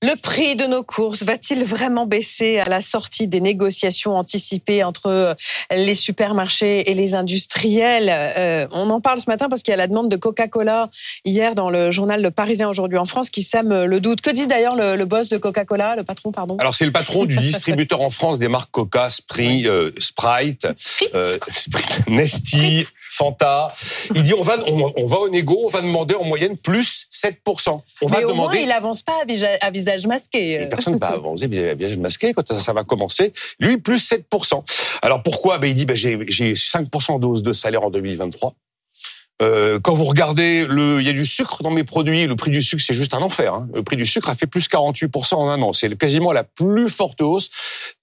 Le prix de nos courses va-t-il vraiment baisser à la sortie des négociations anticipées entre les supermarchés et les industriels? Euh, On en parle ce matin parce qu'il y a la demande de Coca-Cola hier dans le journal Le Parisien aujourd'hui en France qui sème le doute. Que dit d'ailleurs le, boss de Coca-Cola, le patron, pardon? Alors c'est le patron du distributeur en France des marques Coca, Sprite, euh, Sprite, euh, Nesty, Fanta. Il dit on va on, va au négo, on va demander en moyenne plus 7%. On va au demander. Moins, il avance pas à visage masqué. Et personne ne va avancer visage masqué quand ça, va commencer. Lui plus 7%. Alors pourquoi? Ben, il dit ben, j'ai 5% de hausse de salaire en 2023. Euh, quand vous regardez, il y a du sucre dans mes produits. Le prix du sucre, c'est juste un enfer. Hein. Le prix du sucre a fait plus 48% en un an. C'est quasiment la plus forte hausse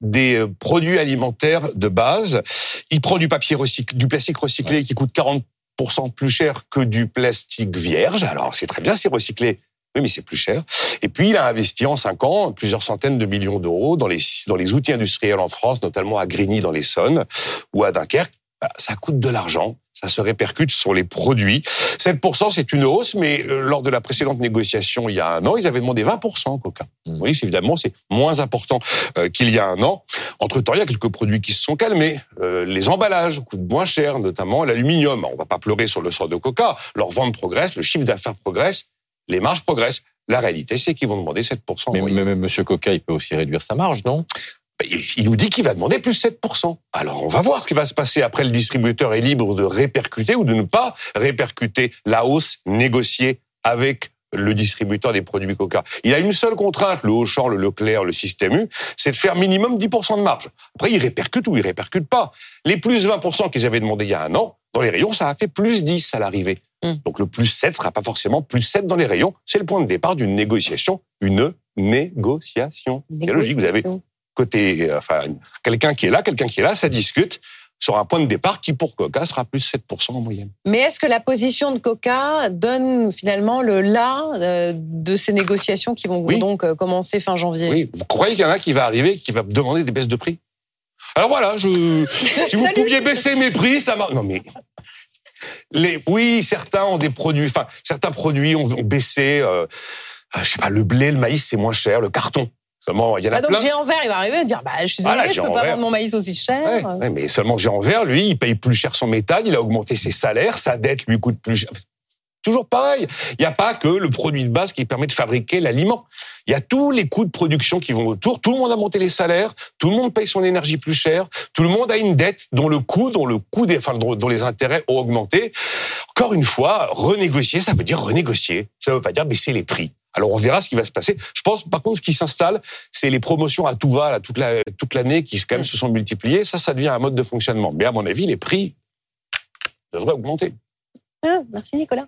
des euh, produits alimentaires de base. Il prend du papier recyclé, du plastique recyclé qui coûte 40% plus cher que du plastique vierge. Alors c'est très bien, c'est recyclé. Oui, mais c'est plus cher. Et puis, il a investi en cinq ans plusieurs centaines de millions d'euros dans les, dans les outils industriels en France, notamment à Grigny dans l'Essonne ou à Dunkerque. Ça coûte de l'argent ça se répercute sur les produits. 7%, c'est une hausse, mais euh, lors de la précédente négociation, il y a un an, ils avaient demandé 20% Coca. Mmh. Oui, évidemment, c'est moins important euh, qu'il y a un an. Entre-temps, il y a quelques produits qui se sont calmés. Euh, les emballages coûtent moins cher, notamment l'aluminium. On va pas pleurer sur le sort de Coca. Leur vente progresse, le chiffre d'affaires progresse, les marges progressent. La réalité, c'est qu'ils vont demander 7%. Mais même Monsieur Coca, il peut aussi réduire sa marge, non? Il nous dit qu'il va demander plus 7%. Alors on va voir ce qui va se passer. Après, le distributeur est libre de répercuter ou de ne pas répercuter la hausse négociée avec le distributeur des produits Coca. Il a une seule contrainte, le Auchan, le Leclerc, le Système U, c'est de faire minimum 10% de marge. Après, il répercute ou il répercute pas. Les plus 20% qu'ils avaient demandé il y a un an, dans les rayons, ça a fait plus 10 à l'arrivée. Hmm. Donc le plus 7 sera pas forcément plus 7 dans les rayons. C'est le point de départ d'une négociation, une négociation. C'est logique, vous avez côté, euh, enfin, quelqu'un qui est là, quelqu'un qui est là, ça discute sur un point de départ qui, pour Coca, sera plus 7% en moyenne. Mais est-ce que la position de Coca donne finalement le là euh, de ces négociations qui vont donc euh, commencer fin janvier? Oui, vous croyez qu'il y en a qui va arriver, qui va demander des baisses de prix? Alors voilà, je, si vous pouviez baisser mes prix, ça marche. Non mais les, oui, certains ont des produits, enfin certains produits ont, baissé. Euh, je sais pas, le blé, le maïs, c'est moins cher, le carton il y en a bah donc Géant Vert, il va arriver et dire bah, Je suis désolé, je ne peux pas vendre mon maïs aussi cher. mais seulement Géant Vert, lui, il paye plus cher son métal, il a augmenté ses salaires, sa dette lui coûte plus cher. Toujours pareil. Il n'y a pas que le produit de base qui permet de fabriquer l'aliment. Il y a tous les coûts de production qui vont autour. Tout le monde a monté les salaires. Tout le monde paye son énergie plus cher. Tout le monde a une dette dont le coût, dont le coût des, enfin, dont les intérêts ont augmenté. Encore une fois, renégocier, ça veut dire renégocier. Ça ne veut pas dire baisser les prix. Alors on verra ce qui va se passer. Je pense par contre ce qui s'installe, c'est les promotions à tout va là, toute la, toute l'année qui quand même mm. se sont multipliées. Ça, ça devient un mode de fonctionnement. Mais à mon avis, les prix devraient augmenter. Ah, merci Nicolas.